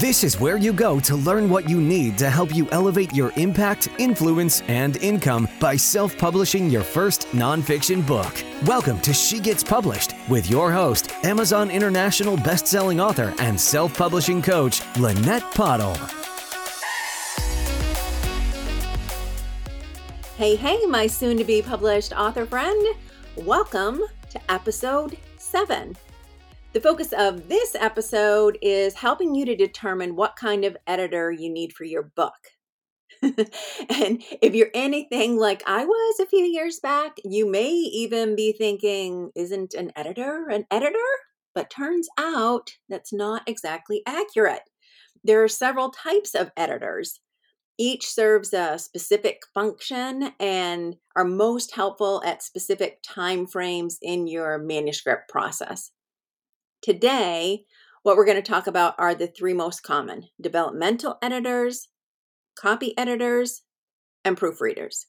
This is where you go to learn what you need to help you elevate your impact, influence, and income by self publishing your first nonfiction book. Welcome to She Gets Published with your host, Amazon International bestselling author and self publishing coach, Lynette Pottle. Hey, hey, my soon to be published author friend. Welcome to episode seven. The focus of this episode is helping you to determine what kind of editor you need for your book. and if you're anything like I was a few years back, you may even be thinking, isn't an editor an editor? But turns out that's not exactly accurate. There are several types of editors. Each serves a specific function and are most helpful at specific time frames in your manuscript process. Today, what we're going to talk about are the three most common developmental editors, copy editors, and proofreaders.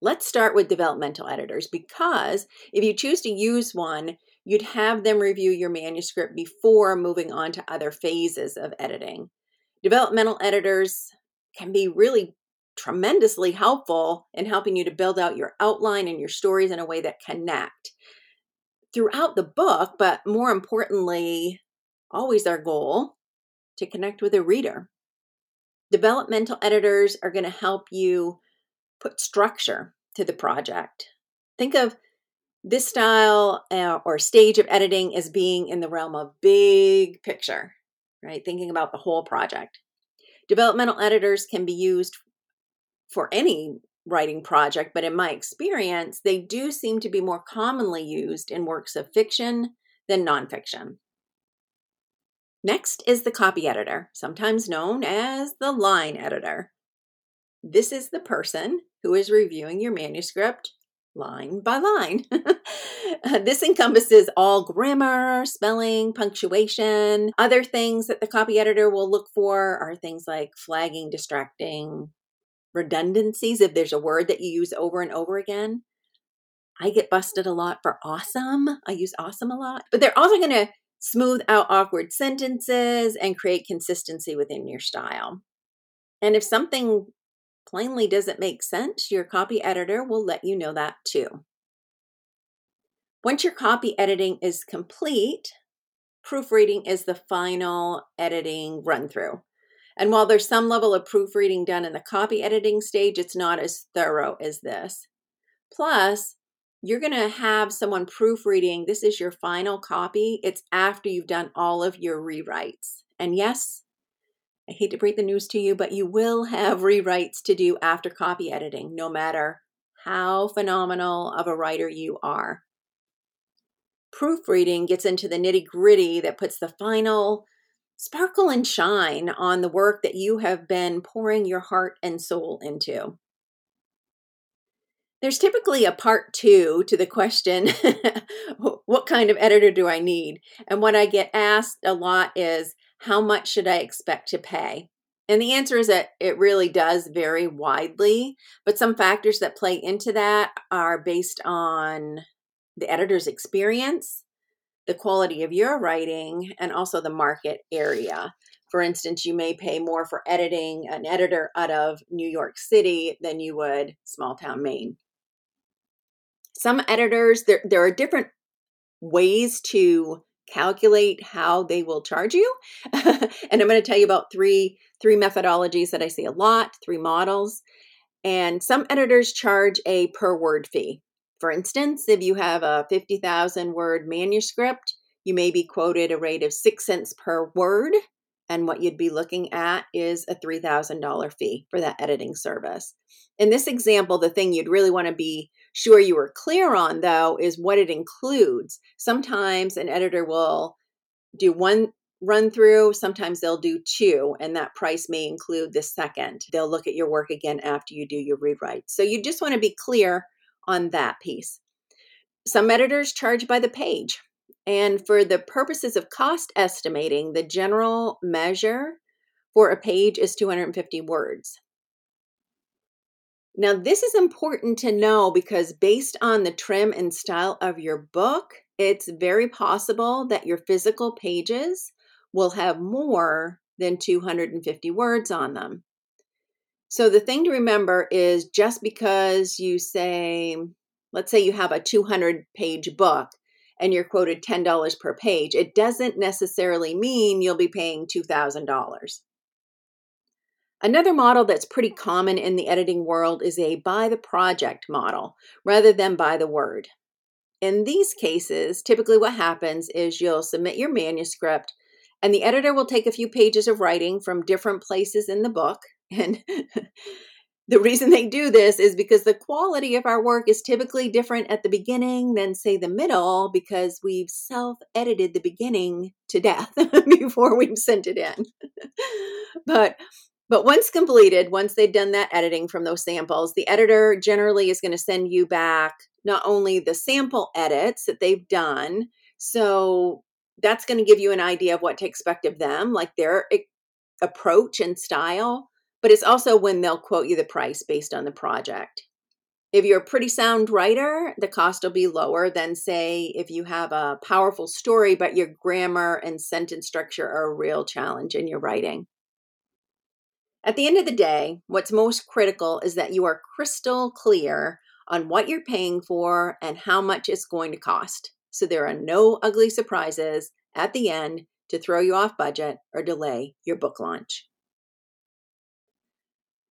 Let's start with developmental editors because if you choose to use one, you'd have them review your manuscript before moving on to other phases of editing. Developmental editors can be really tremendously helpful in helping you to build out your outline and your stories in a way that connect throughout the book, but more importantly, always our goal to connect with a reader. Developmental editors are going to help you put structure to the project. Think of this style uh, or stage of editing as being in the realm of big picture, right? Thinking about the whole project. Developmental editors can be used for any writing project, but in my experience, they do seem to be more commonly used in works of fiction than nonfiction. Next is the copy editor, sometimes known as the line editor. This is the person who is reviewing your manuscript line by line. this encompasses all grammar, spelling, punctuation. Other things that the copy editor will look for are things like flagging distracting redundancies if there's a word that you use over and over again. I get busted a lot for awesome. I use awesome a lot. But they're also going to smooth out awkward sentences and create consistency within your style. And if something plainly doesn't make sense, your copy editor will let you know that too. Once your copy editing is complete, proofreading is the final editing run through. And while there's some level of proofreading done in the copy editing stage, it's not as thorough as this. Plus, you're going to have someone proofreading. This is your final copy. It's after you've done all of your rewrites. And yes, I hate to break the news to you, but you will have rewrites to do after copy editing, no matter how phenomenal of a writer you are. Proofreading gets into the nitty gritty that puts the final sparkle and shine on the work that you have been pouring your heart and soul into. There's typically a part two to the question what kind of editor do I need? And what I get asked a lot is how much should I expect to pay? And the answer is that it really does vary widely, but some factors that play into that are based on the editor's experience, the quality of your writing and also the market area. For instance, you may pay more for editing an editor out of New York City than you would small town Maine. Some editors, there, there are different ways to calculate how they will charge you. and I'm going to tell you about three three methodologies that I see a lot, three models. And some editors charge a per word fee. For instance, if you have a 50,000 word manuscript, you may be quoted a rate of six cents per word. And what you'd be looking at is a $3,000 fee for that editing service. In this example, the thing you'd really want to be sure you were clear on, though, is what it includes. Sometimes an editor will do one run through, sometimes they'll do two, and that price may include the second. They'll look at your work again after you do your rewrite. So you just want to be clear on that piece. Some editors charge by the page. And for the purposes of cost estimating, the general measure for a page is 250 words. Now, this is important to know because based on the trim and style of your book, it's very possible that your physical pages will have more than 250 words on them. So the thing to remember is just because you say, let's say you have a 200 page book and you're quoted $10 per page, it doesn't necessarily mean you'll be paying $2,000. Another model that's pretty common in the editing world is a by the project model rather than by the word. In these cases, typically what happens is you'll submit your manuscript and the editor will take a few pages of writing from different places in the book. And the reason they do this is because the quality of our work is typically different at the beginning than, say, the middle, because we've self edited the beginning to death before we've sent it in. but but once completed, once they've done that editing from those samples, the editor generally is going to send you back not only the sample edits that they've done, so that's going to give you an idea of what to expect of them, like their approach and style, but it's also when they'll quote you the price based on the project. If you're a pretty sound writer, the cost will be lower than, say, if you have a powerful story, but your grammar and sentence structure are a real challenge in your writing. At the end of the day, what's most critical is that you are crystal clear on what you're paying for and how much it's going to cost. So there are no ugly surprises at the end to throw you off budget or delay your book launch.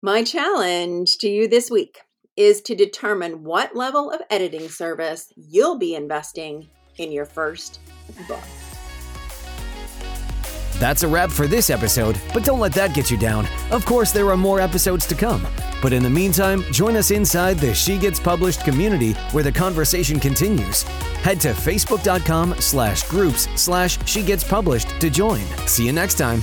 My challenge to you this week is to determine what level of editing service you'll be investing in your first book. That's a wrap for this episode, but don't let that get you down. Of course, there are more episodes to come. But in the meantime, join us inside the She Gets Published community where the conversation continues. Head to facebook.com slash groups slash She Gets Published to join. See you next time.